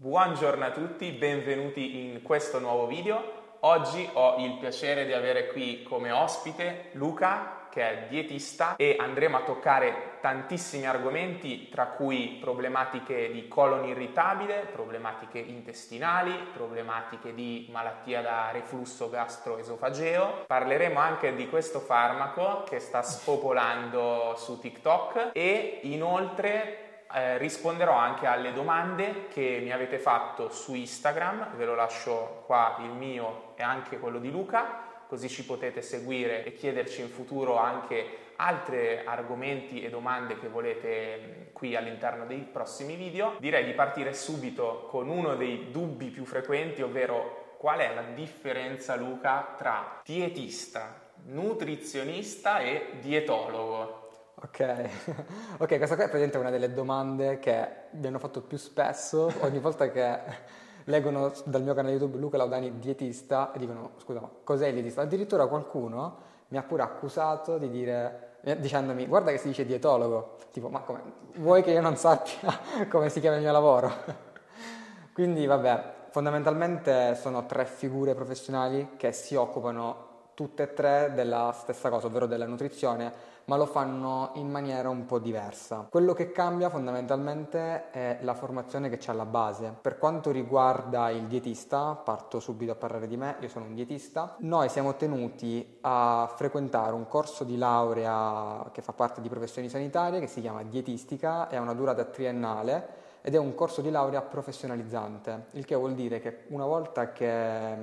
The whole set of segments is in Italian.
Buongiorno a tutti, benvenuti in questo nuovo video. Oggi ho il piacere di avere qui come ospite Luca, che è dietista, e andremo a toccare tantissimi argomenti, tra cui problematiche di colon irritabile, problematiche intestinali, problematiche di malattia da reflusso gastroesofageo. Parleremo anche di questo farmaco che sta spopolando su TikTok e inoltre eh, risponderò anche alle domande che mi avete fatto su Instagram, ve lo lascio qua il mio e anche quello di Luca, così ci potete seguire e chiederci in futuro anche altri argomenti e domande che volete qui all'interno dei prossimi video. Direi di partire subito con uno dei dubbi più frequenti, ovvero qual è la differenza Luca tra dietista, nutrizionista e dietologo? Ok, ok, questa qua è praticamente una delle domande che mi hanno fatto più spesso ogni volta che leggono dal mio canale YouTube Luca Laudani dietista e dicono scusa ma cos'è il dietista? Addirittura qualcuno mi ha pure accusato di dire eh, dicendomi guarda che si dice dietologo, tipo ma come, vuoi che io non sappia come si chiama il mio lavoro? Quindi vabbè, fondamentalmente sono tre figure professionali che si occupano tutte e tre della stessa cosa, ovvero della nutrizione, ma lo fanno in maniera un po' diversa. Quello che cambia fondamentalmente è la formazione che c'è alla base. Per quanto riguarda il dietista, parto subito a parlare di me, io sono un dietista, noi siamo tenuti a frequentare un corso di laurea che fa parte di professioni sanitarie che si chiama dietistica, è una durata triennale ed è un corso di laurea professionalizzante, il che vuol dire che una volta che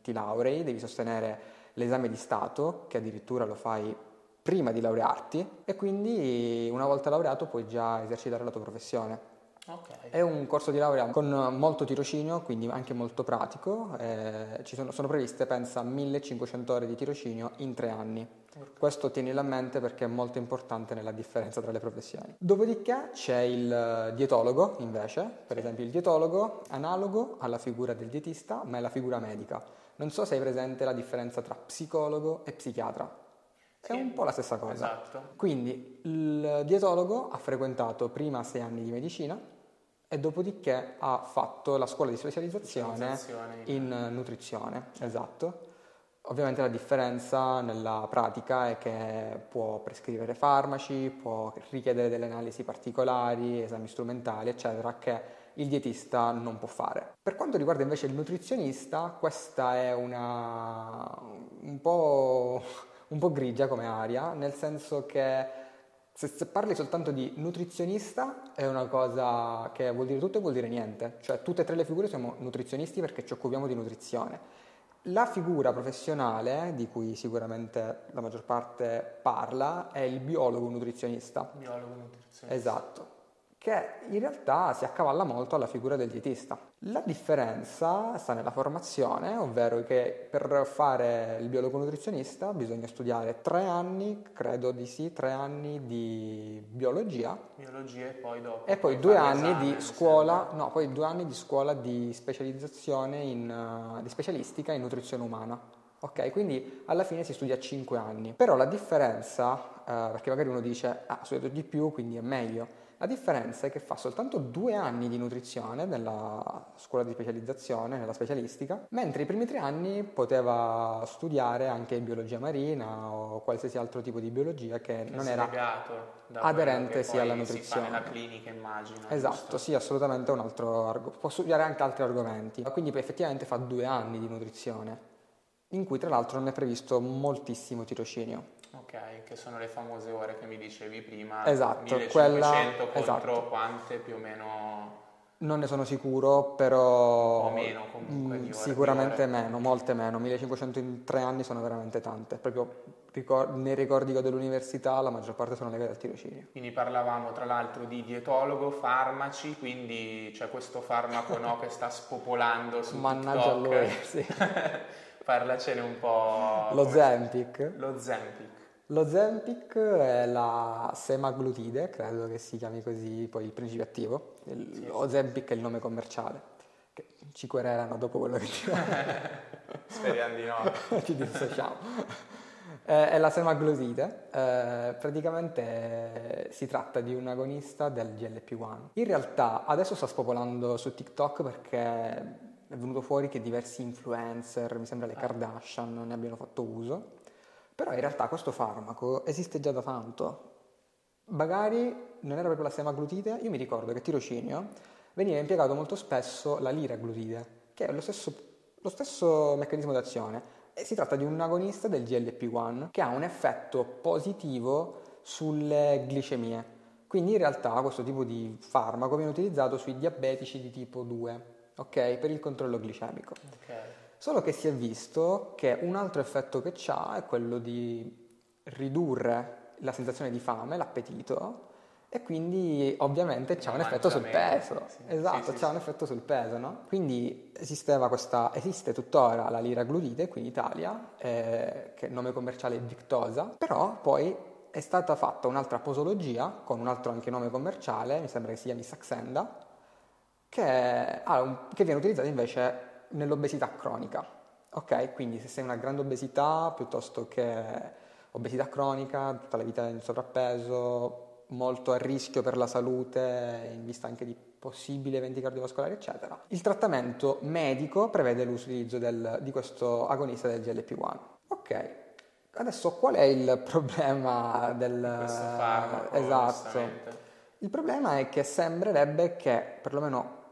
ti laurei devi sostenere l'esame di Stato, che addirittura lo fai prima di laurearti e quindi una volta laureato puoi già esercitare la tua professione. Okay. È un corso di laurea con molto tirocinio, quindi anche molto pratico. Eh, ci sono, sono, previste, pensa, 1500 ore di tirocinio in tre anni. Okay. Questo tienilo a mente perché è molto importante nella differenza tra le professioni. Dopodiché c'è il dietologo, invece. Per esempio, il dietologo, analogo alla figura del dietista, ma è la figura medica. Non so se hai presente la differenza tra psicologo e psichiatra. È un po' la stessa cosa. Esatto. Quindi il dietologo ha frequentato prima sei anni di medicina e dopodiché ha fatto la scuola di specializzazione, specializzazione in nutrizione. Esatto. Ovviamente la differenza nella pratica è che può prescrivere farmaci, può richiedere delle analisi particolari, esami strumentali, eccetera, che il dietista non può fare. Per quanto riguarda invece il nutrizionista, questa è una un po' un po' grigia come aria, nel senso che se, se, parli soltanto di nutrizionista è una cosa che vuol dire tutto e vuol dire niente, cioè tutte e tre le figure siamo nutrizionisti perché ci occupiamo di nutrizione. La figura professionale, di cui sicuramente la maggior parte parla, è il biologo nutrizionista. Biologo nutrizionista. Esatto che in realtà si accavalla molto alla figura del dietista. La differenza sta nella formazione, ovvero che per fare il biologo nutrizionista bisogna studiare tre anni, credo di sì, tre anni di biologia. Biologia e poi dopo. E poi due anni di scuola, no, poi due anni di scuola di specializzazione in, uh, di specialistica in nutrizione umana. Ok, quindi alla fine si studia 5 anni. Però la differenza, uh, perché magari uno dice, ah, ho studiato di più, quindi è meglio la differenza è che fa soltanto due anni di nutrizione nella scuola di specializzazione, nella specialistica, mentre i primi tre anni poteva studiare anche biologia marina o qualsiasi altro tipo di biologia che, che non era aderente sia alla nutrizione. nella clinica, immagino. Esatto, giusto? sì, assolutamente un altro argomento. Può studiare anche altri argomenti. Quindi effettivamente fa due anni di nutrizione, in cui tra l'altro non è previsto moltissimo tirocinio. Ok, che sono le famose ore che mi dicevi prima. Esatto, 1500 quella... contro esatto. quante più o meno? Non ne sono sicuro, però... O meno comunque mh, mm, Sicuramente meno, molte meno. 1500 in tre anni sono veramente tante. Proprio nei ricordi dell'università la maggior parte sono legate al tirocinio. Quindi parlavamo tra l'altro di dietologo, farmaci, quindi c'è questo farmaco no, che sta spopolando su Mannaggia TikTok. a lui, sì. Parlacene un po'... Lo Zempic. Lo Zempic. Lo Zempic è la semaglutide, credo che si chiami così poi il principio attivo. Il, sì, lo Zempic è il nome commerciale. Che ci querelano dopo quello che ti Speriamo di no. ci dissociamo. Eh, è la semaglutide, eh, praticamente si tratta di un agonista del GLP-1. In realtà adesso sta spopolando su TikTok perché è venuto fuori che diversi influencer, mi sembra le Kardashian, ne abbiano fatto uso, però in realtà questo farmaco esiste già da tanto. Magari non era proprio la semaglutide, io mi ricordo che tirocinio veniva impiegato molto spesso la liraglutide, che è lo stesso, lo stesso meccanismo d'azione si tratta di un agonista del GLP-1 che ha un effetto positivo sulle glicemie. Quindi in realtà questo tipo di farmaco viene utilizzato sui diabetici di tipo 2, ok? Per il controllo glicemico. Okay. Solo che si è visto che un altro effetto che ha è quello di ridurre la sensazione di fame, l'appetito, e quindi ovviamente c'è un effetto sul peso. Sì. Esatto, sì, sì, c'è un effetto sul peso, no? Quindi esisteva questa, esiste tuttora la liraglutide qui in Italia, eh, che il nome commerciale è Victosa, però poi è stata fatta un'altra posologia con un altro anche nome commerciale, mi sembra che si chiami Saxenda, che, un, che viene utilizzata invece nell'obesità cronica. Ok? Quindi se sei una grande obesità piuttosto che obesità cronica, tutta la vita in sovrappeso, molto a rischio per la salute in vista anche di possibili eventi cardiovascolari, eccetera. Il trattamento medico prevede l'utilizzo del, di questo agonista del GLP-1. Ok, adesso qual è il problema del... Farmaco, esatto. Il problema è che sembrerebbe che, perlomeno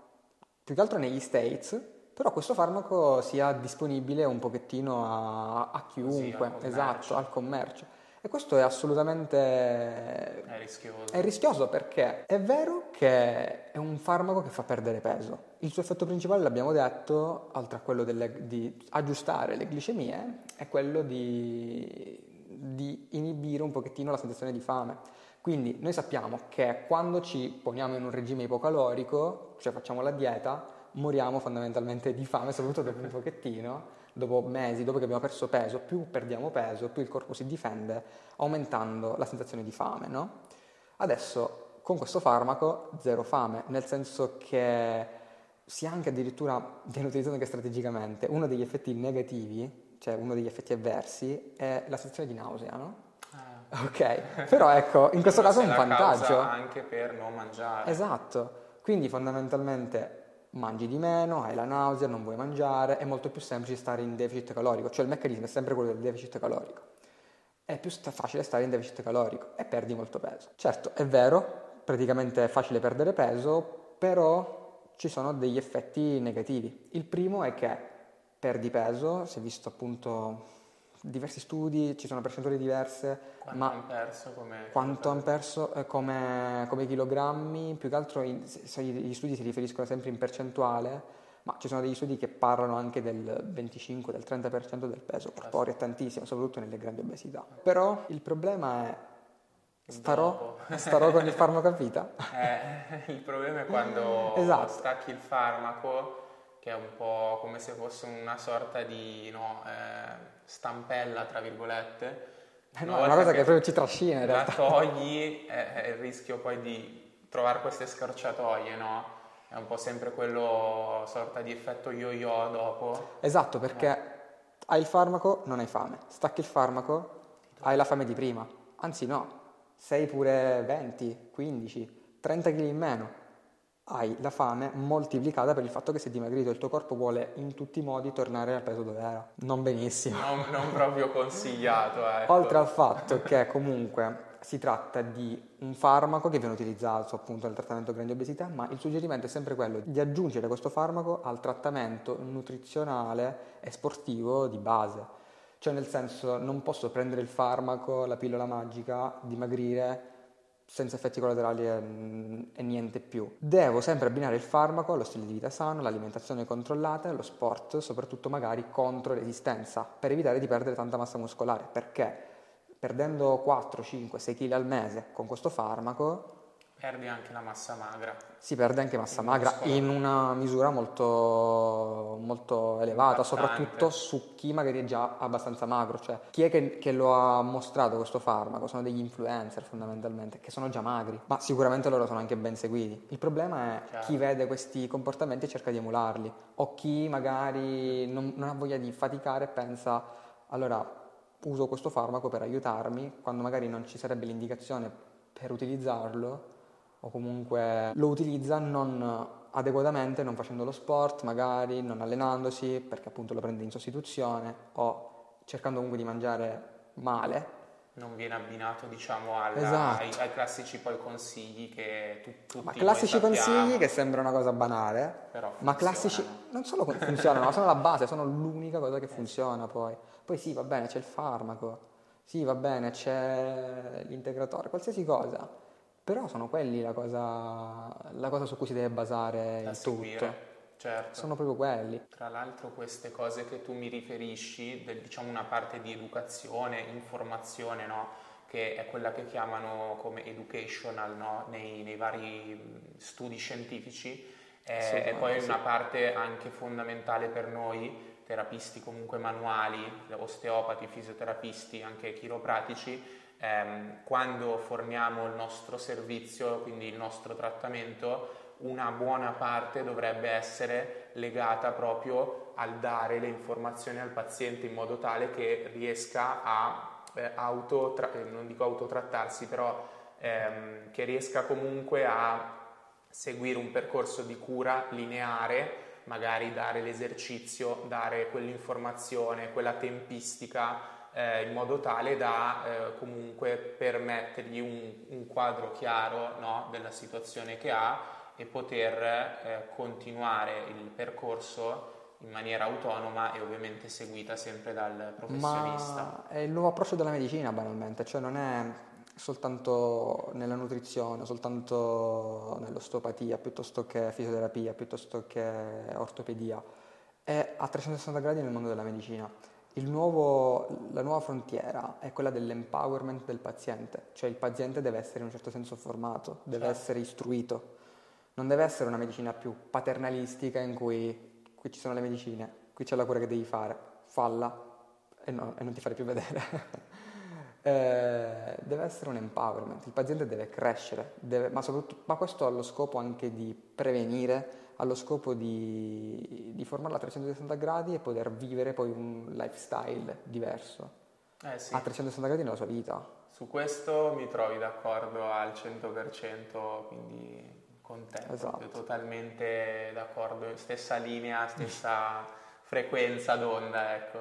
più che altro negli States, però questo farmaco sia disponibile un pochettino a, a chiunque, Così, al esatto, al commercio. E questo è assolutamente è rischioso. è rischioso. perché è vero che è un farmaco che fa perdere peso. Il suo effetto principale, l'abbiamo detto, oltre a quello delle, di aggiustare le glicemie, è quello di, di inibire un pochettino la sensazione di fame. Quindi noi sappiamo che quando ci poniamo in un regime ipocalorico, cioè facciamo la dieta, moriamo fondamentalmente di fame, soprattutto dopo un pochettino dopo mesi, dopo che abbiamo perso peso, più perdiamo peso, più il corpo si difende, aumentando la sensazione di fame, no? Adesso, con questo farmaco, zero fame, nel senso che si anche addirittura, viene utilizzato anche strategicamente, uno degli effetti negativi, cioè uno degli effetti avversi, è la sensazione di nausea, no? Ah. Ok, però ecco, in questo caso è un vantaggio. anche per non mangiare. Esatto, quindi fondamentalmente mangi di meno, hai la nausea, non vuoi mangiare, è molto più semplice stare in deficit calorico, cioè il meccanismo è sempre quello del deficit calorico. È più facile stare in deficit calorico e perdi molto peso. Certo, è vero, praticamente è facile perdere peso, però ci sono degli effetti negativi. Il primo è che perdi peso, si è visto appunto diversi studi, ci sono percentuali diverse. Quanto ma hanno perso come... Quanto hanno perso eh, come, come, chilogrammi, più che altro in, gli studi si riferiscono sempre in percentuale, ma ci sono degli studi che parlano anche del 25, del 30% del peso corporeo, tantissimo, soprattutto nelle grandi obesità. Però il problema è Starò, starò, con il farmaco a vita? Eh, il problema è quando esatto. stacchi il farmaco, che è un po' come se fosse una sorta di no, eh, stampella, tra virgolette. Eh no, è una cosa che, che proprio ci trascina in realtà. La togli è, il rischio poi di trovare queste scorciatoie, no? È un po' sempre quello sorta di effetto yo-yo dopo. Esatto, perché eh. hai il farmaco, non hai fame. Stacchi il farmaco, hai la fame di prima. Anzi no, sei pure 20, 15, 30 kg in meno hai la fame moltiplicata per il fatto che sei dimagrito, il tuo corpo vuole in tutti i modi tornare al peso dove era. Non benissimo. Non, non proprio consigliato. Ecco. Oltre al fatto che comunque si tratta di un farmaco che viene utilizzato appunto nel trattamento grande obesità, ma il suggerimento è sempre quello di aggiungere questo farmaco al trattamento nutrizionale e sportivo di base. Cioè nel senso non posso prendere il farmaco, la pillola magica, dimagrire senza effetti collaterali e, e, niente più. Devo sempre abbinare il farmaco allo stile di vita sano, l'alimentazione controllata e lo sport, soprattutto magari contro resistenza, per evitare di perdere tanta massa muscolare, perché perdendo 4, 5, 6 kg al mese con questo farmaco perdi anche la massa magra. Si perde anche massa magra muscolo. in una misura molto, molto elevata, soprattutto su chi magari è già abbastanza magro. Cioè, chi è che, che, lo ha mostrato questo farmaco? Sono degli influencer fondamentalmente, che sono già magri, ma sicuramente loro sono anche ben seguiti. Il problema è Chiaro. chi vede questi comportamenti e cerca di emularli, o chi magari non, non ha voglia di faticare e pensa, allora uso questo farmaco per aiutarmi quando magari non ci sarebbe l'indicazione per utilizzarlo o comunque lo utilizza non adeguatamente, non facendo lo sport, magari non allenandosi perché appunto lo prende in sostituzione o cercando comunque di mangiare male. Non viene abbinato, diciamo, alla, Esatto. ai, ai classici poi consigli che tu, tutti Ma classici consigli che sembra una cosa banale, però ma classici non solo funzionano, ma sono la base, sono l'unica cosa che funziona poi. Poi sì, va bene, c'è il farmaco, sì, va bene, c'è l'integratore, qualsiasi cosa, però sono quelli la cosa, la cosa su cui si deve basare da il seguire, tutto. certo. Sono proprio quelli. Tra l'altro queste cose che tu mi riferisci, del- diciamo una parte di educazione, informazione, no? che è quella che chiamano come educational no? nei, nei vari studi scientifici, è, è poi sì. una parte anche fondamentale per noi, terapisti comunque manuali, osteopati, fisioterapisti, anche chiropratici, ehm, quando forniamo il nostro servizio, quindi il nostro trattamento, una buona parte dovrebbe essere legata proprio al dare le informazioni al paziente in modo tale che riesca a eh, auto, non dico autotrattarsi, però ehm, che riesca comunque a seguire un percorso di cura lineare, magari dare l'esercizio, dare quell'informazione, quella tempistica eh, in modo tale da eh, comunque permettergli un, un quadro chiaro no, della situazione che ha e poter eh, continuare il percorso in maniera autonoma e ovviamente seguita sempre dal professionista. Ma è il nuovo approccio della medicina banalmente, cioè non è soltanto nella nutrizione, soltanto nell'osteopatia, piuttosto che fisioterapia, piuttosto che ortopedia, è a 360 gradi nel mondo della medicina. Il nuovo- la nuova frontiera è quella dell'empowerment del paziente, cioè il paziente deve essere in un certo senso formato, deve Certo. essere istruito, non deve essere una medicina più paternalistica in cui qui ci sono le medicine, qui c'è la cura che devi fare, falla e, no- e non ti fare più vedere. Eh, deve essere un empowerment, il paziente deve crescere, deve- ma, soprattutto, ma questo ha lo scopo anche di prevenire, ha lo scopo di, di formarlo a 360 gradi e poter vivere poi un lifestyle diverso Eh sì. a 360 gradi nella sua vita. Su questo mi trovi d'accordo al 100%, quindi con te, Esatto. totalmente d'accordo, stessa linea, stessa frequenza d'onda, ecco.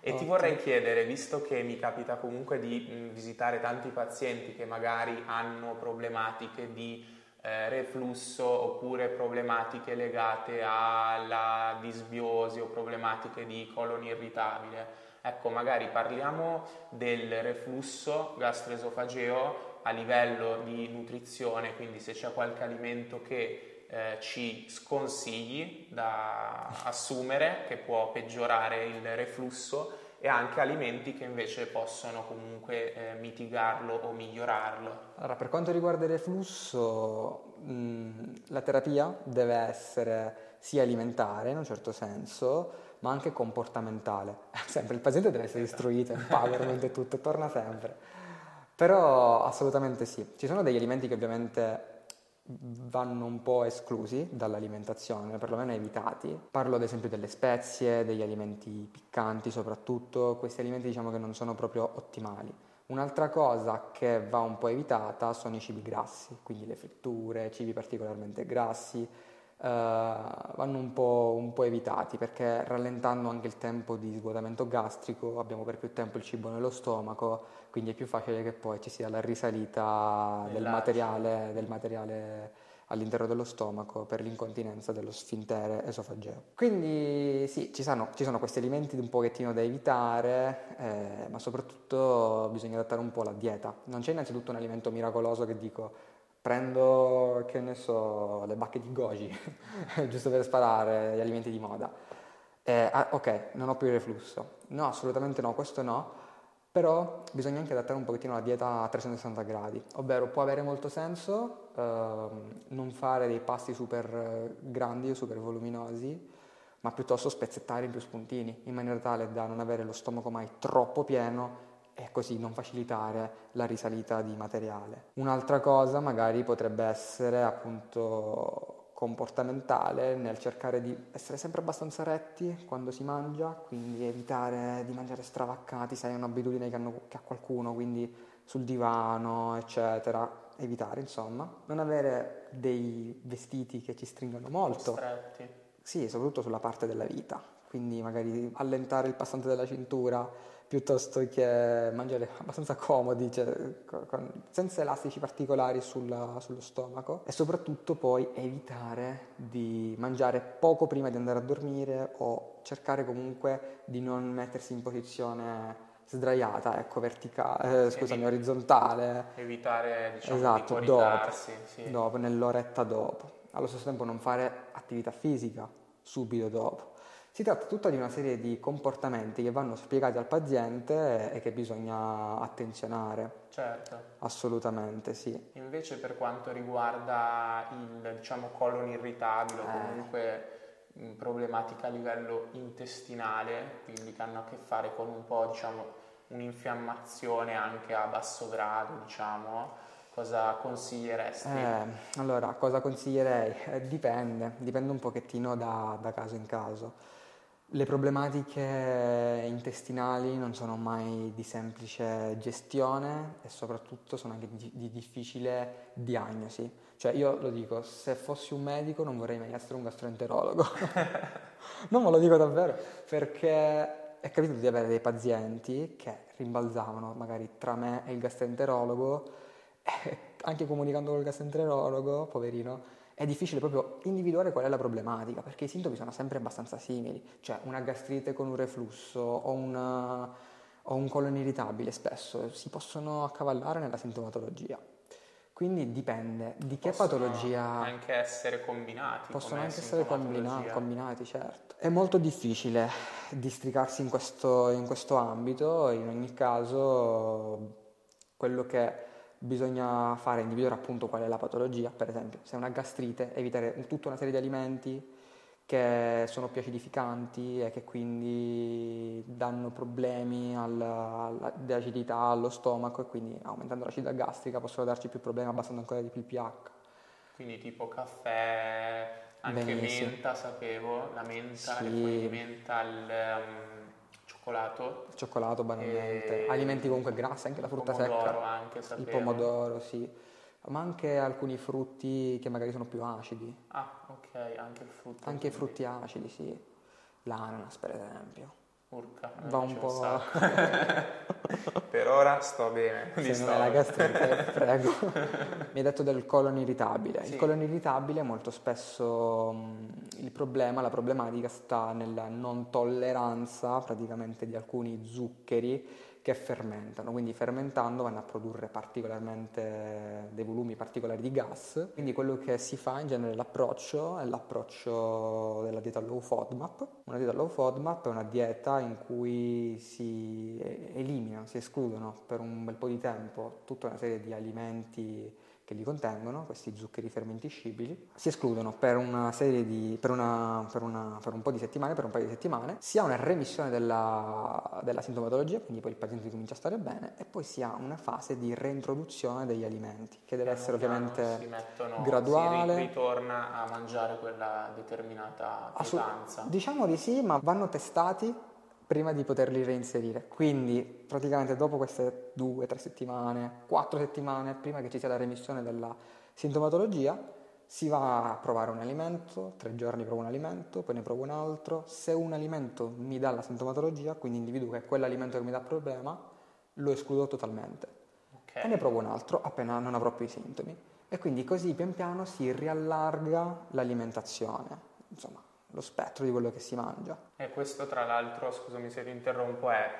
E ti Ottimo. vorrei chiedere, visto che mi capita comunque di visitare tanti pazienti che magari hanno problematiche di eh, reflusso oppure problematiche legate alla disbiosi o problematiche di colon irritabile, ecco, magari parliamo del reflusso gastroesofageo a livello di nutrizione, quindi se c'è qualche alimento che eh, ci sconsigli da assumere, che può peggiorare il reflusso, e anche alimenti che invece possono comunque eh, mitigarlo o migliorarlo. Allora, per quanto riguarda il reflusso, mh, la terapia deve essere sia alimentare in un certo senso, ma anche comportamentale. Sempre il paziente deve essere istruito, empowerment e tutto, torna sempre. Però assolutamente sì. Ci sono degli alimenti che ovviamente vanno un po' esclusi dall'alimentazione, perlomeno evitati. Parlo ad esempio delle spezie, degli alimenti piccanti soprattutto, questi alimenti diciamo che non sono proprio ottimali. Un'altra cosa che va un po' evitata sono i cibi grassi, quindi le fritture, cibi particolarmente grassi, eh, vanno un po', un po' evitati perché rallentando anche il tempo di svuotamento gastrico abbiamo per più tempo il cibo nello stomaco, quindi è più facile che poi ci sia la risalita del materiale, del materiale all'interno dello stomaco per l'incontinenza dello sfintere esofageo. Quindi sì, ci sono, ci sono questi alimenti un pochettino da evitare, eh, ma soprattutto bisogna adattare un po' la dieta. Non c'è innanzitutto un alimento miracoloso che dico prendo, che ne so, le bacche di goji, giusto per sparare gli alimenti di moda. Eh, ah, ok, non ho più il reflusso. No, assolutamente no, questo no. Però bisogna anche adattare un pochettino la dieta a 360 gradi, ovvero può avere molto senso ehm, non fare dei pasti super eh, grandi o super voluminosi, ma piuttosto spezzettare in più spuntini, in maniera tale da non avere lo stomaco mai troppo pieno e così non facilitare la risalita di materiale. Un'altra cosa magari potrebbe essere appunto comportamentale nel cercare di essere sempre abbastanza retti quando si mangia, quindi evitare di mangiare stravaccati se hai un'abitudine che, hanno, che ha qualcuno, quindi sul divano, eccetera, evitare insomma, non avere dei vestiti che ci stringono molto. Stretti. Sì, soprattutto sulla parte della vita, quindi magari allentare il passante della cintura piuttosto che mangiare abbastanza comodi, cioè, con, senza elastici particolari sulla, sullo stomaco e soprattutto poi evitare di mangiare poco prima di andare a dormire o cercare comunque di non mettersi in posizione sdraiata, ecco, verticale, eh, scusami, orizzontale. Evitare, diciamo, esatto, di dopo, sì. dopo, nell'oretta dopo. Allo stesso tempo non fare attività fisica subito dopo. Si tratta tutta di una serie di comportamenti che vanno spiegati al paziente e che bisogna attenzionare. Certo. Assolutamente sì. Invece per quanto riguarda il diciamo, colon irritabile o Eh. comunque problematica a livello intestinale, quindi che hanno a che fare con un po' diciamo, un'infiammazione anche a basso grado, diciamo, cosa consiglieresti? Eh, allora, cosa consiglierei? Eh, dipende, dipende un pochettino da, da caso in caso. Le problematiche intestinali non sono mai di semplice gestione e soprattutto sono anche di, di difficile diagnosi. Cioè io lo dico, se fossi un medico non vorrei mai essere un gastroenterologo. non me lo dico davvero, perché è capitato di avere dei pazienti che rimbalzavano magari tra me e il gastroenterologo e anche comunicando col gastroenterologo, poverino, è difficile proprio individuare qual è la problematica, perché i sintomi sono sempre abbastanza simili, cioè una gastrite con un reflusso o, una, o un colon irritabile spesso si possono accavallare nella sintomatologia. Quindi dipende di che Possono patologia anche essere combinati. possono anche essere combina- sintomatologia. combinati, certo. È molto difficile districarsi in questo, in questo ambito, in ogni caso quello che bisogna fare individuare appunto qual è la patologia, per esempio se è una gastrite evitare tutta una serie di alimenti che sono più acidificanti e che quindi danno problemi di acidità allo stomaco e quindi aumentando l'acidità gastrica possono darci più problemi abbassando ancora di più il pH. Quindi tipo caffè, anche Benissimo. menta sapevo, la menta, le Sì. foglie di menta, il ehm, cioccolato, cioccolato banalmente, E- alimenti comunque grassi, anche la frutta pomodoro secca, anche il pomodoro, sì, ma anche alcuni frutti che magari sono più acidi, Ah, ok, anche il frutto. anche i frutti acidi, sì, l'ananas per esempio. Urca, me Va un po'- sacco. per ora sto bene. Se non è la gastrite, prego. Mi hai detto del colon irritabile. Sì. Il colon irritabile molto spesso mh, il problema, la problematica sta nella non tolleranza praticamente di alcuni zuccheri che fermentano, quindi fermentando vanno a produrre particolarmente dei volumi particolari di gas. Quindi quello che si fa in genere l'approccio è l'approccio della dieta low FODMAP. Una dieta low FODMAP è una dieta in cui si eliminano, si escludono per un bel po' di tempo tutta una serie di alimenti che li contengono, questi zuccheri fermentiscibili, si escludono per una serie di, per, una, per, una, per un po' di settimane, per un paio di settimane, si ha una remissione della, della sintomatologia, quindi poi il paziente comincia a stare bene e poi si ha una fase di reintroduzione degli alimenti, che deve essere ovviamente si mettono, graduale. Si ri- ritorna a mangiare quella determinata pietanza. Diciamo di sì, ma vanno testati prima di poterli reinserire. Quindi praticamente dopo queste due, tre settimane, quattro settimane, prima che ci sia la remissione della sintomatologia, si va a provare un alimento, tre giorni provo un alimento, poi ne provo un altro. Se un alimento mi dà la sintomatologia, quindi individuo che è quell'alimento che mi dà problema, lo escludo totalmente Ok. e ne provo un altro appena non avrò più i sintomi. E quindi così pian piano si riallarga l'alimentazione, insomma, lo spettro di quello che si mangia. E questo tra l'altro, scusami se ti interrompo, è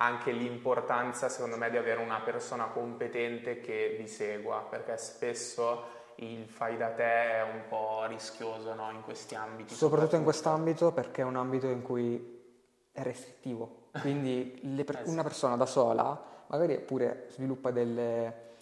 anche l'importanza secondo me di avere una persona competente che vi segua, perché spesso il fai da te è un po' rischioso no, in questi ambiti. Soprattutto in quest'ambito perché è un ambito in cui è restrittivo, quindi per- Eh una persona da sola magari pure sviluppa delle-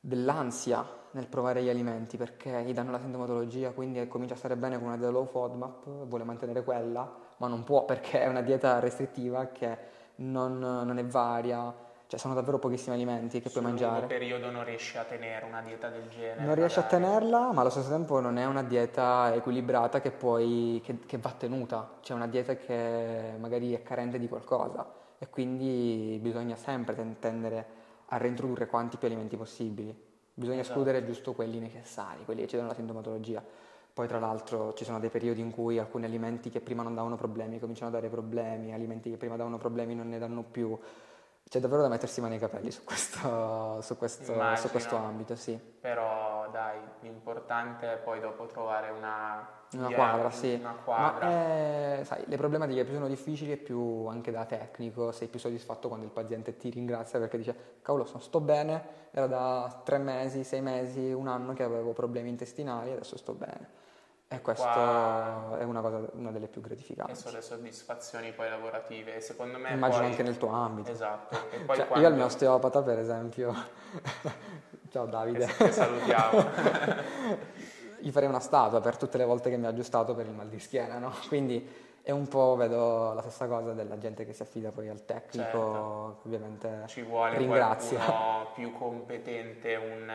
dell'ansia nel provare gli alimenti perché gli danno la sintomatologia, quindi comincia a stare bene con una dieta low FODMAP, vuole mantenere quella, ma non può perché è una dieta restrittiva che non, non è varia, cioè sono davvero pochissimi alimenti che Sul puoi mangiare. lungo periodo non riesci a tenere una dieta del genere. Non riesci a magari. tenerla, ma allo stesso tempo non è una dieta equilibrata che, puoi, che, che va tenuta, cioè una dieta che magari è carente di qualcosa e quindi bisogna sempre ten- tendere a reintrodurre quanti più alimenti possibili. Bisogna Esatto. escludere giusto quelli necessari, quelli che ci danno la sintomatologia. Poi tra l'altro ci sono dei periodi in cui alcuni alimenti che prima non davano problemi cominciano a dare problemi, alimenti che prima davano problemi non ne danno più. C'è davvero da mettersi mani nei capelli su questo, su questo, Immagino. su questo ambito, sì. Però dai, l'importante è poi dopo trovare una, Una quadra, sì. Una quadra. Ma eh, sai, le problematiche più sono difficili e più anche da tecnico, sei più soddisfatto quando il paziente ti ringrazia perché dice cavolo, sto bene, era da tre mesi, sei mesi, un anno che avevo problemi intestinali, adesso sto bene. E questo Qua- è una cosa, una delle più E gratificanti. sono le soddisfazioni poi lavorative. E secondo me Immagino poi- anche nel tuo ambito. Esatto. E Cioè, quando... Io al mio osteopata, per esempio, ciao Davide, Che- che salutiamo. gli farei una statua per tutte le volte che mi ha aggiustato per il mal di schiena, no? Quindi è un po', vedo la stessa cosa della gente che si affida poi al tecnico, Certo. ovviamente Ci vuole ringrazia. qualcuno più competente, un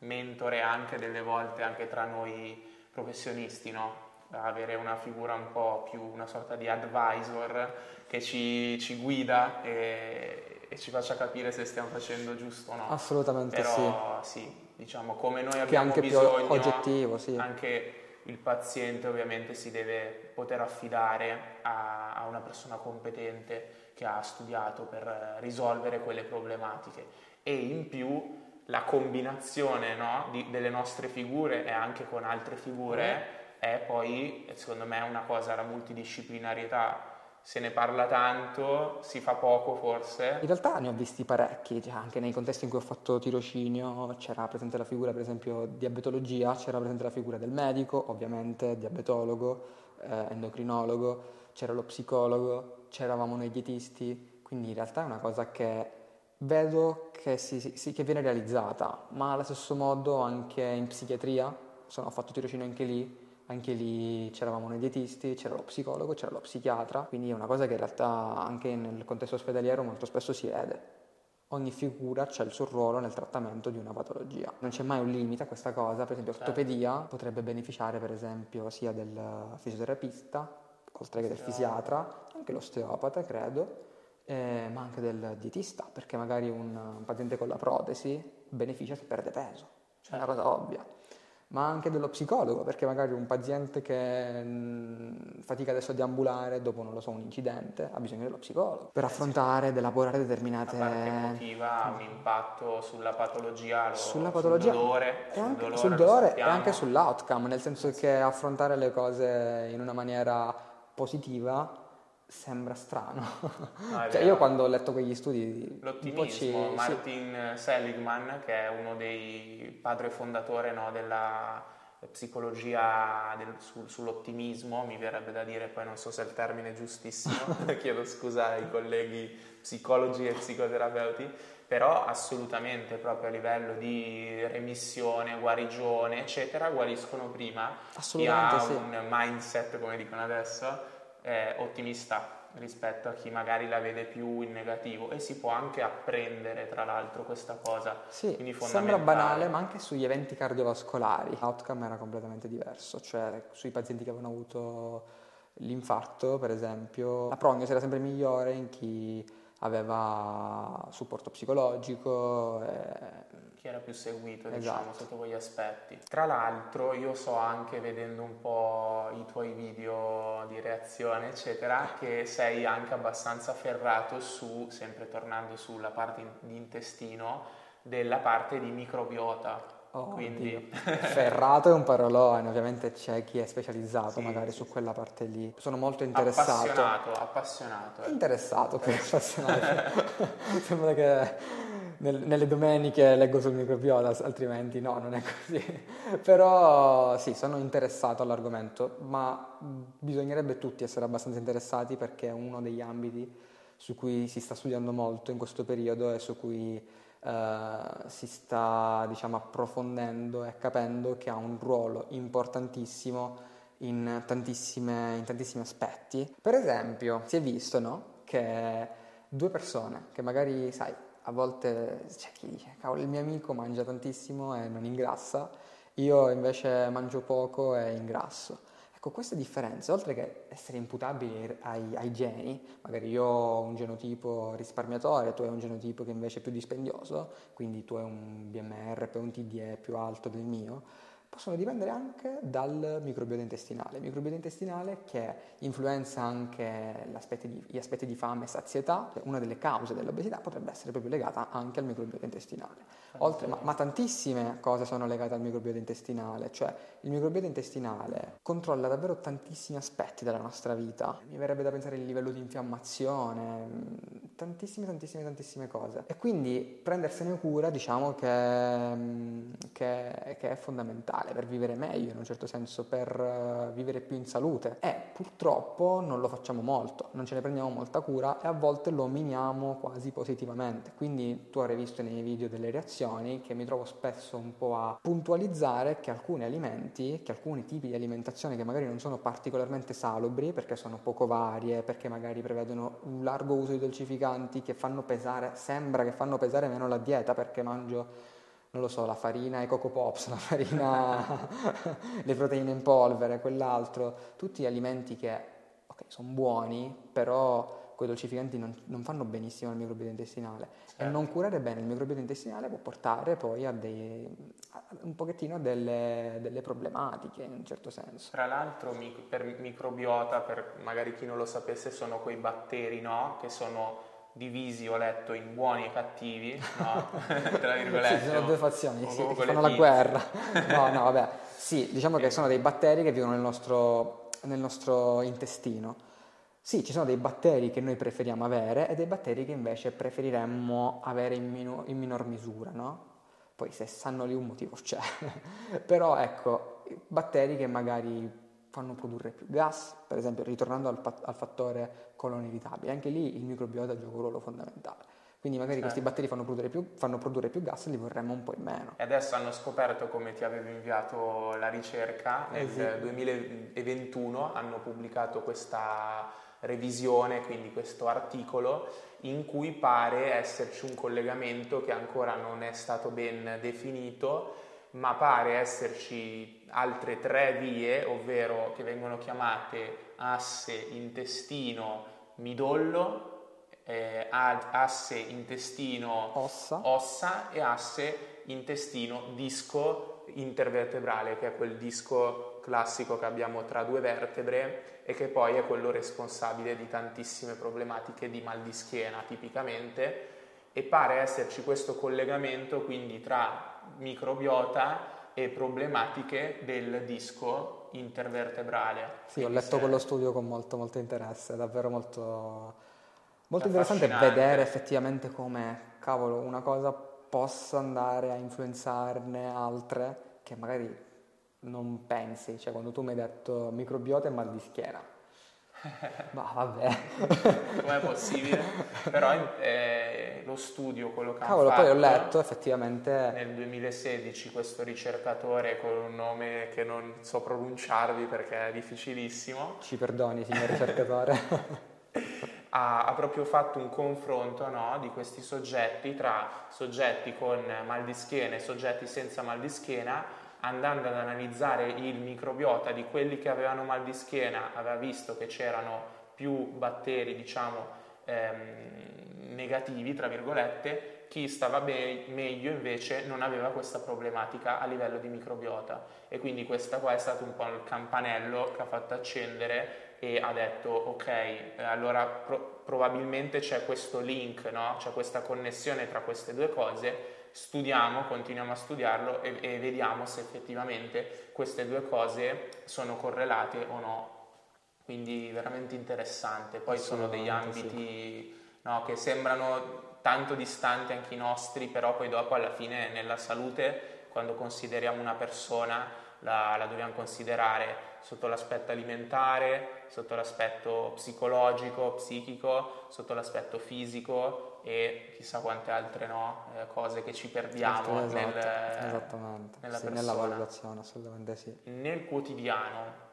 mentore anche delle volte anche tra noi professionisti, no? Avere una figura un po' più, una sorta di advisor che ci, ci guida e, e ci faccia capire se stiamo facendo giusto o no. Assolutamente sì. Però sì, diciamo come noi Che abbiamo anche più bisogno, oggettivo, sì. anche il paziente ovviamente si deve poter affidare a, a una persona competente che ha studiato per risolvere quelle problematiche e in più la combinazione no, di- delle nostre figure e anche con altre figure è poi secondo me una cosa, la multidisciplinarietà. Se ne parla tanto, si fa poco forse, In realtà ne ho visti parecchi, cioè anche nei contesti in cui ho fatto tirocinio c'era presente la figura, per esempio, diabetologia, c'era presente la figura del medico, ovviamente, diabetologo, eh, endocrinologo, c'era lo psicologo, c'eravamo noi dietisti, quindi in realtà è una cosa che vedo che, si- si- che viene realizzata, ma allo stesso modo anche in psichiatria, sono, ho fatto tirocinio anche lì, anche lì c'eravamo noi dietisti, c'era lo psicologo, c'era lo psichiatra, quindi è una cosa che in realtà anche nel contesto ospedaliero molto spesso si vede. Ogni figura c'ha il suo ruolo nel trattamento di una patologia. Non c'è mai un limite a questa cosa, per esempio Certo. ortopedia potrebbe beneficiare per esempio sia del fisioterapista, oltre che del fisiatra, anche l'osteopata credo, eh, ma anche del dietista, perché magari un, un paziente con la protesi beneficia se perde peso, è una cosa ovvia. Ma anche dello psicologo, perché magari un paziente che mh, fatica adesso a deambulare dopo, non lo so, un incidente, ha bisogno dello psicologo per affrontare ed elaborare la determinate... parte emotiva ha un impatto sulla patologia, lo- sulla patologia sul dolore, e sul anche, dolore, sul lo dolore e anche sull'outcome, nel senso che affrontare le cose in una maniera positiva sembra strano. No, è cioè, io quando ho letto quegli studi po' ci- L'ottimismo, sì. Martin Seligman, che è uno dei padri fondatori no, della psicologia del- sul- sull'ottimismo, mi verrebbe da dire, poi non so se il termine è giustissimo, chiedo scusa ai colleghi psicologi e psicoterapeuti, però assolutamente proprio a livello di remissione, guarigione, eccetera, guariscono prima chi Assolutamente ha sì. un mindset, come dicono adesso, eh, ottimista rispetto a chi magari la vede più in negativo e si può anche apprendere tra l'altro questa cosa. Sì, Quindi sembra banale, ma anche sugli eventi cardiovascolari l'outcome era completamente diverso, cioè sui pazienti che avevano avuto l'infarto, per esempio, la prognosi era sempre migliore in chi aveva supporto psicologico. e- Chi era più seguito, Esatto. diciamo, sotto quegli aspetti. Tra l'altro, io so anche vedendo un po' i tuoi video di reazione, eccetera, che sei anche abbastanza ferrato su, sempre tornando sulla parte in- di intestino, della parte di microbiota. Oh, Quindi. Ferrato è un parolone, ovviamente c'è chi è specializzato Sì, magari sì, su quella parte lì. Sono molto interessato. appassionato, appassionato. ecco. Interessato più appassionato. Sembra che nel- nelle domeniche leggo sul microbiota, altrimenti no, non è così. Però sì, sono interessato all'argomento, ma bisognerebbe tutti essere abbastanza interessati perché è uno degli ambiti su cui si sta studiando molto in questo periodo e su cui eh, si sta diciamo, approfondendo e capendo che ha un ruolo importantissimo in, in tantissimi aspetti. Per esempio, si è visto no, che due persone che magari, sai, a volte c'è chi dice, cavolo, il mio amico mangia tantissimo e non ingrassa, io invece mangio poco e ingrasso. Ecco, queste differenze, oltre che essere imputabili ai, ai, geni, magari io ho un genotipo risparmiatore, tu hai un genotipo che invece è più dispendioso, quindi tu hai un BMR, un TDE più alto del mio, possono dipendere anche dal microbiota intestinale. Il microbiota intestinale che influenza anche di, gli aspetti di fame e sazietà, una delle cause dell'obesità potrebbe essere proprio legata anche al microbiota intestinale. Oltre, ma, ma, tantissime cose sono legate al microbiota intestinale, cioè il microbiota intestinale controlla davvero tantissimi aspetti della nostra vita. Mi verrebbe da pensare il livello di infiammazione, tantissime, tantissime, tantissime cose. E quindi prendersene cura diciamo che, che, che è fondamentale per vivere meglio in un certo senso, per uh, vivere più in salute e purtroppo non lo facciamo molto, non ce ne prendiamo molta cura e a volte lo miniamo quasi positivamente. Quindi tu avrai visto nei video delle reazioni che mi trovo spesso un po' a puntualizzare che alcuni alimenti, che alcuni tipi di alimentazione che magari non sono particolarmente salubri perché sono poco varie, perché magari prevedono un largo uso di dolcificanti che fanno pesare, sembra che fanno pesare meno la dieta perché mangio non lo so, la farina e Coco Pops, la farina, le proteine in polvere, quell'altro, tutti alimenti che, ok, sono buoni, però quei dolcificanti non, non, fanno benissimo al microbiota intestinale certo. e non curare bene il microbiota intestinale può portare poi a, dei, a un pochettino delle, delle, problematiche in un certo senso. Tra l'altro per microbiota, per magari chi non lo sapesse, sono quei batteri no? che sono divisi, ho letto, in buoni e cattivi, no? Tra virgolette. Sì, sono due fazioni, sì, che fanno la guerra. No, no, vabbè. Sì, diciamo che sono dei batteri che vivono nel nostro, nel nostro intestino. Sì, ci sono dei batteri che noi preferiamo avere e dei batteri che invece preferiremmo avere in, minu- in minor misura, no? Poi se sanno lì un motivo c'è. Però ecco, batteri che magari fanno produrre più gas, per esempio ritornando al, al fattore colon irritabile, anche lì il microbiota gioca un ruolo fondamentale. Quindi magari certo. questi batteri fanno produrre, più, fanno produrre più gas e li vorremmo un po' in meno. E adesso hanno scoperto, come ti avevo inviato la ricerca, eh nel sì. 2021 hanno pubblicato questa revisione, quindi questo articolo, in cui pare esserci un collegamento che ancora non è stato ben definito ma pare esserci altre tre vie, ovvero che vengono chiamate asse intestino-midollo, eh, asse intestino ossa. ossa e asse intestino disco intervertebrale, che è quel disco classico che abbiamo tra due vertebre e che poi è quello responsabile di tantissime problematiche di mal di schiena tipicamente e pare esserci questo collegamento quindi tra microbiota e problematiche del disco intervertebrale. Sì, ho letto quello studio con molto, molto interesse, è davvero molto, molto interessante vedere effettivamente come, cavolo, una cosa possa andare a influenzarne altre che magari non pensi, cioè quando tu mi hai detto microbiota e mal di schiena, ma vabbè. Com'è possibile? Però eh, lo studio, quello che Cavolo, fatto, poi ho letto effettivamente... Nel 2016 questo ricercatore con un nome che non so pronunciarvi perché è difficilissimo. Ci perdoni, signor ricercatore. ha, ha, proprio fatto un confronto no, di questi soggetti tra soggetti con mal di schiena e soggetti senza mal di schiena andando ad analizzare il microbiota di quelli che avevano mal di schiena, aveva visto che c'erano più batteri, diciamo, ehm, negativi, tra virgolette, chi stava be- meglio invece non aveva questa problematica a livello di microbiota e quindi questo qua è stato un po' il campanello che ha fatto accendere e ha detto ok, allora pro- probabilmente c'è questo link, no? c'è questa connessione tra queste due cose studiamo, continuiamo a studiarlo e, e, vediamo se effettivamente queste due cose sono correlate o no. Quindi veramente interessante. Poi sono degli ambiti sì. no, che sembrano tanto distanti anche i nostri, però poi dopo alla fine nella salute, quando consideriamo una persona, la, la dobbiamo considerare sotto l'aspetto alimentare, sotto l'aspetto psicologico, psichico, sotto l'aspetto fisico e chissà quante altre no, eh, cose che ci perdiamo esatto, nel, esattamente. Nella, sì, nella valutazione, assolutamente sì. Nel quotidiano,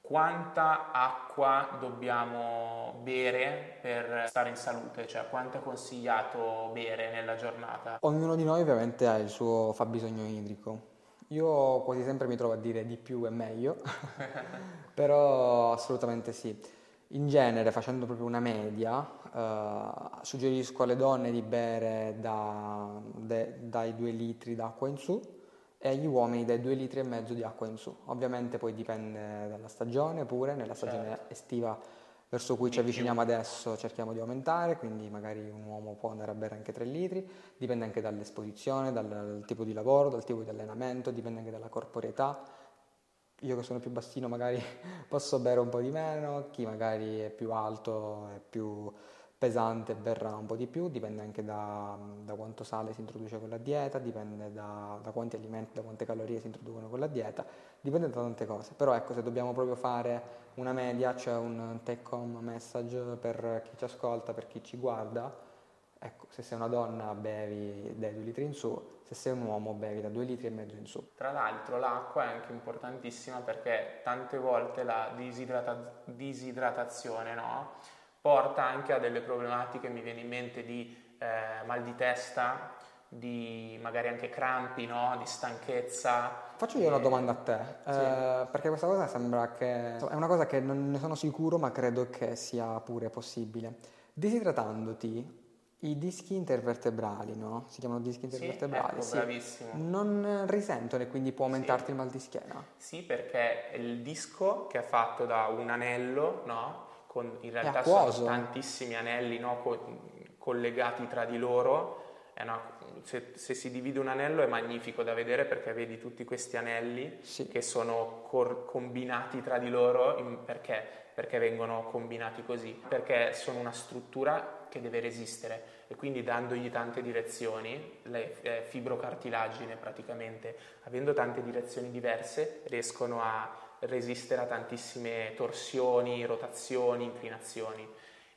quanta acqua dobbiamo bere per stare in salute, cioè quanto è consigliato bere nella giornata? Ognuno di noi ovviamente ha il suo fabbisogno idrico. Io quasi sempre mi trovo a dire di più è meglio, però assolutamente sì. In genere, facendo proprio una media, eh, suggerisco alle donne di bere da, de, dai 2 litri d'acqua in su e agli uomini dai 2 litri e mezzo di acqua in su. Ovviamente poi dipende dalla stagione pure, nella stagione certo. estiva verso cui ci avviciniamo adesso cerchiamo di aumentare, quindi magari un uomo può andare a bere anche 3 litri, dipende anche dall'esposizione, dal, dal tipo di lavoro, dal tipo di allenamento, dipende anche dalla corporeità. Io che sono più bassino magari posso bere un po' di meno, chi magari è più alto è più pesante berrà un po' di più, dipende anche da, da quanto sale si introduce con la dieta, dipende da, da, quanti alimenti, da quante calorie si introducono con la dieta, dipende da tante cose. Però ecco, se dobbiamo proprio fare una media, c'è cioè un take home message per chi ci ascolta, per chi ci guarda, ecco, se sei una donna bevi dai 2 litri in su, se sei un uomo bevi da 2 litri e mezzo in su. Tra l'altro l'acqua è anche importantissima perché tante volte la disidrata- disidratazione, no? porta anche a delle problematiche, mi viene in mente di eh, mal di testa, di magari anche crampi, no? di stanchezza. Faccio io una domanda a te, sì. eh, perché questa cosa sembra che è una cosa che non ne sono sicuro, ma credo che sia pure possibile. Disidratandoti, i dischi intervertebrali, no? Si chiamano dischi intervertebrali. Sì, ecco, bravissimo. Non risentono e quindi può aumentarti sì. il mal di schiena? Sì, perché il disco che è fatto da un anello, no? con in realtà sono tantissimi anelli no, co- collegati tra di loro. Una, se, se, si divide un anello è magnifico da vedere perché vedi tutti questi anelli sì. che sono cor- combinati tra di loro in, perché? perché vengono combinati così? Perché sono una struttura che deve resistere e quindi dandogli tante direzioni, le eh, fibrocartilagine praticamente, avendo tante direzioni diverse, riescono a resistere a tantissime torsioni, rotazioni, inclinazioni.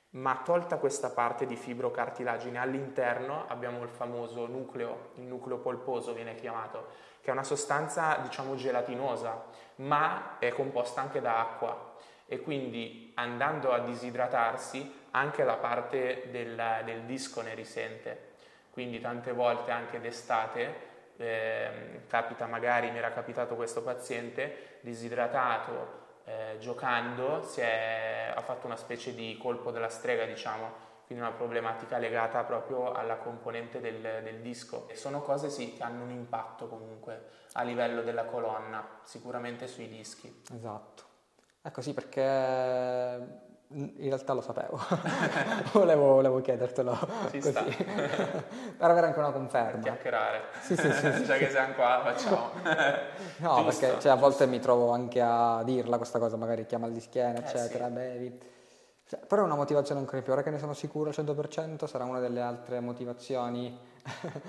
Ma tolta questa parte di fibrocartilagine all'interno abbiamo il famoso nucleo, il nucleo polposo viene chiamato, che è una sostanza diciamo gelatinosa, ma è composta anche da acqua e quindi andando a disidratarsi anche la parte del, del disco ne risente. Quindi tante volte anche d'estate eh, capita magari, mi era capitato questo paziente disidratato, eh, giocando, è, ha fatto una specie di colpo della strega, diciamo, quindi una problematica legata proprio alla componente del, del disco. E sono cose sì, che hanno un impatto comunque a livello della colonna, sicuramente sui dischi. Esatto. Ecco sì, perché in realtà lo sapevo, volevo, volevo, chiedertelo Ci così, per avere anche una conferma. Chiacchierare, sì, sì, sì, già che siamo qua facciamo. no, giusto, perché cioè, a volte mi trovo anche a dirla questa cosa, magari chiama di schiena, eh, eccetera, bevi. Cioè, però è una motivazione ancora più, ora che ne sono sicuro al 100% sarà una delle altre motivazioni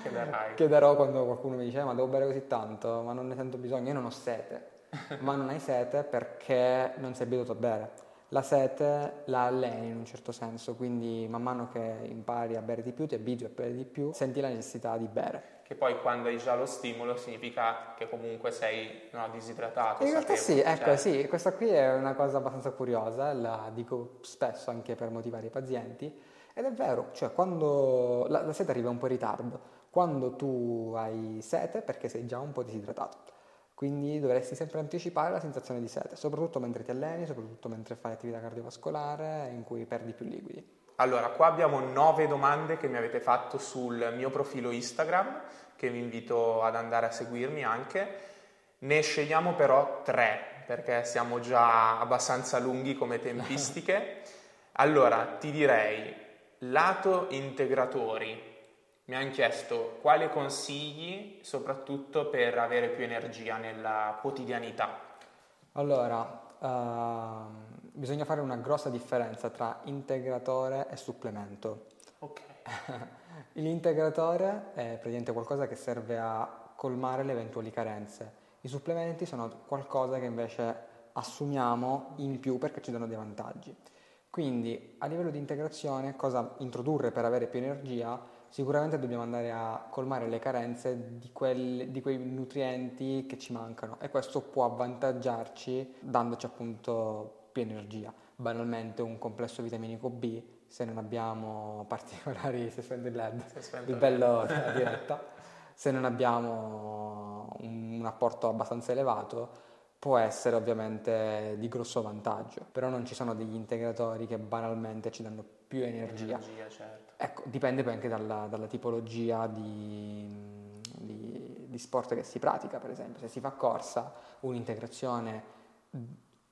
che, che darò quando qualcuno mi dice eh, ma devo bere così tanto, ma non ne sento bisogno, io non ho sete, ma non hai sete perché non sei abituato a bere la sete la alleni in un certo senso, quindi man mano che impari a bere di più, ti abitui a bere di più, senti la necessità di bere. Che poi quando hai già lo stimolo significa che comunque sei no, disidratato. In realtà sì, ecco cioè... sì, questa qui è una cosa abbastanza curiosa, la dico spesso anche per motivare i pazienti, ed è vero, cioè quando la, la sete arriva un po' in ritardo, quando tu hai sete perché sei già un po' disidratato. Quindi dovresti sempre anticipare la sensazione di sete, soprattutto mentre ti alleni, soprattutto mentre fai attività cardiovascolare in cui perdi più liquidi. Allora, qua abbiamo nove domande che mi avete fatto sul mio profilo Instagram, che vi invito ad andare a seguirmi anche. Ne scegliamo però tre, perché siamo già abbastanza lunghi come tempistiche. Allora, ti direi, lato integratori, mi hanno chiesto quali consigli soprattutto per avere più energia nella quotidianità. Allora, uh, bisogna fare una grossa differenza tra integratore e supplemento. Ok. L'integratore è praticamente qualcosa che serve a colmare le eventuali carenze. I supplementi sono qualcosa che invece assumiamo in più perché ci danno dei vantaggi. Quindi a livello di integrazione cosa introdurre per avere più energia? Sicuramente dobbiamo andare a colmare le carenze di, quel, di, quei nutrienti che ci mancano e questo può avvantaggiarci dandoci appunto più energia. Banalmente un complesso vitaminico B, se non abbiamo particolari, se spende il LED, il bello della diretta, se non abbiamo un, un apporto abbastanza elevato, può essere ovviamente di grosso vantaggio, però non ci sono degli integratori che banalmente ci danno più energia. energia certo. Ecco, dipende poi anche dalla, dalla tipologia di, di, di, sport che si pratica, per esempio. Se si fa corsa, un'integrazione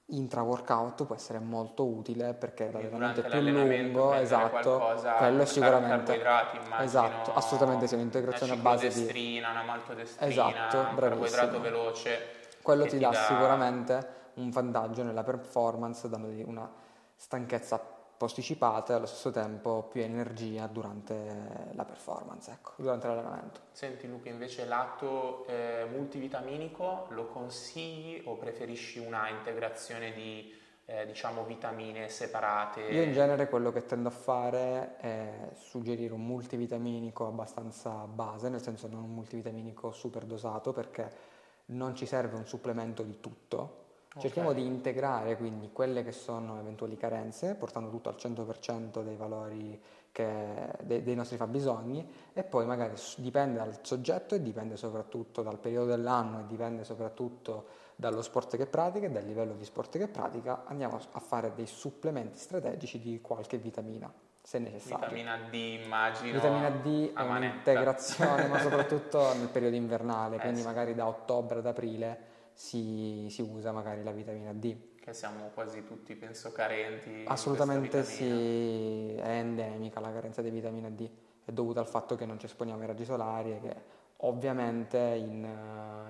intra-workout può essere molto utile perché l'allenamento è più lungo, esatto, quello sicuramente. Immagino, esatto, assolutamente sì, un'integrazione a base di... una maltodestrina, esatto, un carboidrato veloce quello ti, ti dà, dà, sicuramente un vantaggio nella performance, dandoti una stanchezza posticipata e allo stesso tempo più energia durante la performance, ecco, durante l'allenamento. Senti Luca, invece lato eh, multivitaminico lo consigli o preferisci una integrazione di eh, diciamo vitamine separate? Io in genere quello che tendo a fare è suggerire un multivitaminico abbastanza base, nel senso non un multivitaminico super dosato perché non ci serve un supplemento di tutto, cerchiamo okay. di integrare quindi quelle che sono eventuali carenze, portando tutto al 100% dei valori che, dei, dei, nostri fabbisogni e poi magari dipende dal soggetto e dipende soprattutto dal periodo dell'anno e dipende soprattutto dallo sport che pratica e dal livello di sport che pratica, andiamo a fare dei supplementi strategici di qualche vitamina se necessario. Vitamina D immagino. Vitamina D è un'integrazione, ma soprattutto nel periodo invernale, eh quindi sì. magari da ottobre ad aprile si, si, usa magari la vitamina D. Che siamo quasi tutti, penso, carenti. Assolutamente sì, è endemica la carenza di vitamina D, è dovuta al fatto che non ci esponiamo ai raggi solari e che ovviamente in,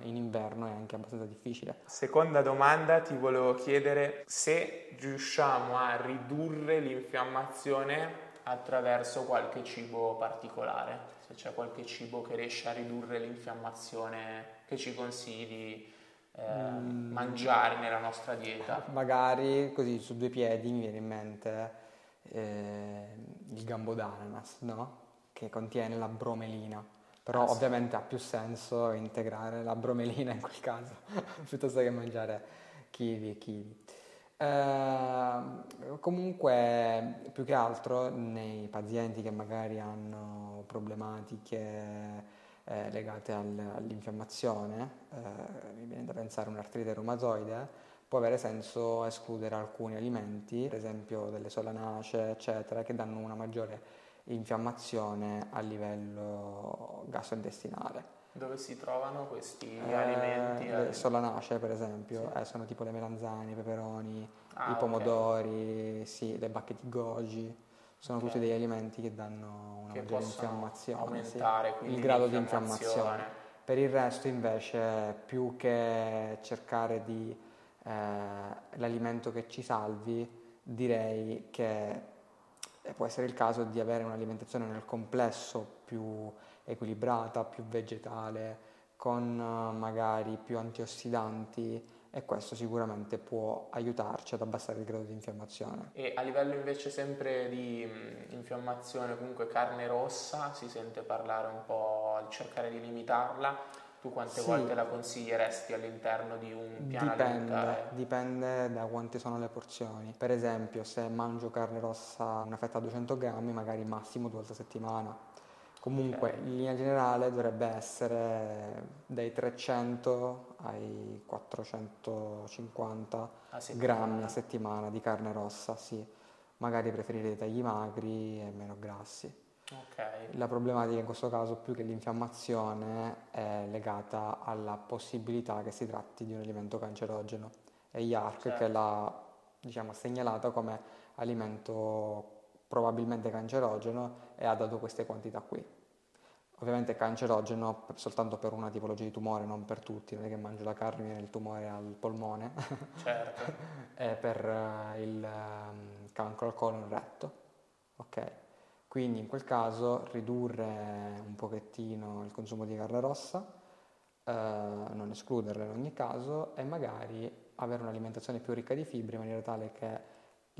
in, inverno è anche abbastanza difficile. Seconda domanda ti volevo chiedere se riusciamo a ridurre l'infiammazione attraverso qualche cibo particolare, se c'è qualche cibo che riesce a ridurre l'infiammazione che ci consigli eh, mangiare nella nostra dieta. Magari così su due piedi mi viene in mente eh, il gambo d'ananas, no? che contiene la bromelina. Però ah, ovviamente sì. ha più senso integrare la bromelina in quel caso, piuttosto che mangiare chili e chili. Eh, comunque, più che altro nei pazienti che magari hanno problematiche eh, legate al, all'infiammazione, eh, mi viene da pensare un'artrite reumatoide, può avere senso escludere alcuni alimenti, per esempio delle solanacee, eccetera, che danno una maggiore infiammazione a livello gastrointestinale. Dove si trovano questi eh, alimenti? Le solanacee per esempio, sì. eh, sono tipo le melanzane, i peperoni, ah, i pomodori, okay. sì, le bacche di goji, sono okay. tutti degli alimenti che danno una che maggiore infiammazione, aumentare sì, il grado di infiammazione. Per il resto invece più che cercare di eh, l'alimento che ci salvi, direi che può essere il caso di avere un'alimentazione nel complesso più equilibrata, più vegetale, con eh, magari più antiossidanti e questo sicuramente può aiutarci ad abbassare il grado di infiammazione. E a livello invece sempre di mh, infiammazione, comunque carne rossa, si sente parlare un po' al cercare di limitarla. Tu quante sì. volte la consiglieresti all'interno di un piano dipende, alimentare? Dipende da quante sono le porzioni. Per esempio, se mangio carne rossa una fetta a 200 grammi, magari massimo due volte a settimana Comunque, okay. in linea generale dovrebbe essere dai 300 ai 450 a grammi a settimana di carne rossa, sì. Magari preferire dei tagli magri e meno grassi. Okay. La problematica in questo caso, più che l'infiammazione, è legata alla possibilità che si tratti di un alimento cancerogeno. E IARC certo. che l'ha diciamo, segnalato come alimento probabilmente cancerogeno e ha dato queste quantità qui. Ovviamente cancerogeno soltanto per una tipologia di tumore, non per tutti, non è che mangio la carne e viene il tumore al polmone, certo. è per uh, il um, cancro al colon retto, ok? Quindi in quel caso ridurre un pochettino il consumo di carne rossa, uh, non escluderla in ogni caso e magari avere un'alimentazione più ricca di fibre in maniera tale che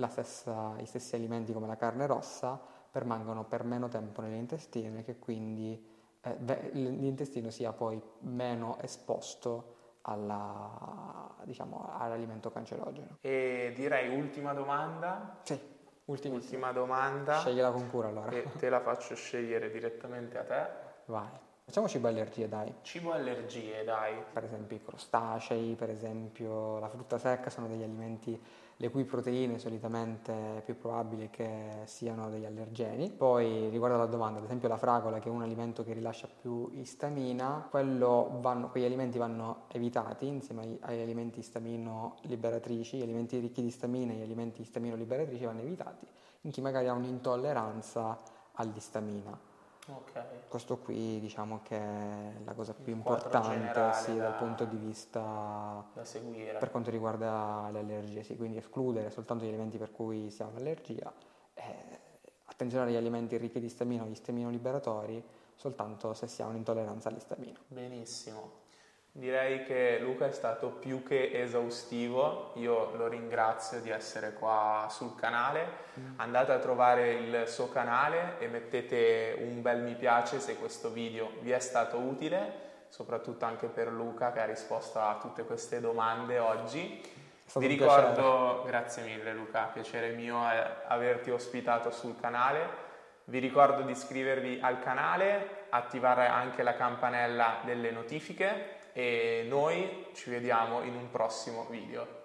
stessa, gli stessi alimenti come la carne rossa permangono per meno tempo nell'intestino e che quindi eh, l'intestino sia poi meno esposto alla, diciamo, all'alimento cancerogeno. E direi ultima domanda. Sì. Ultima domanda. Scegliela con cura allora. E te la faccio scegliere direttamente a te. Vai. Facciamo cibo allergie, dai. Cibo allergie, dai. Per esempio i crostacei, per esempio la frutta secca sono degli alimenti le cui proteine solitamente è più probabile che siano degli allergeni. Poi riguardo alla domanda, ad esempio la fragola che è un alimento che rilascia più istamina, vanno, quegli alimenti vanno evitati insieme agli, agli alimenti istamino liberatrici, gli alimenti ricchi di istamina e gli alimenti istamino liberatrici vanno evitati in chi magari ha un'intolleranza all'istamina. Okay. Questo qui diciamo che è la cosa più importante sì, da, dal punto di vista per quanto riguarda le allergie, sì, quindi escludere soltanto gli alimenti per cui si ha un'allergia, eh, attenzionare agli alimenti ricchi di istamino, gli istamino liberatori, soltanto se si ha un'intolleranza all'istamino. Benissimo. Direi che Luca è stato più che esaustivo, io lo ringrazio di essere qua sul canale, mm. andate a trovare il suo canale e mettete un bel mi piace se questo video vi è stato utile, soprattutto anche per Luca che ha risposto a tutte queste domande oggi. Vi ricordo, grazie mille Luca, piacere mio averti ospitato sul canale. Vi ricordo di iscrivervi al canale, attivare anche la campanella delle notifiche e noi ci vediamo in un prossimo video.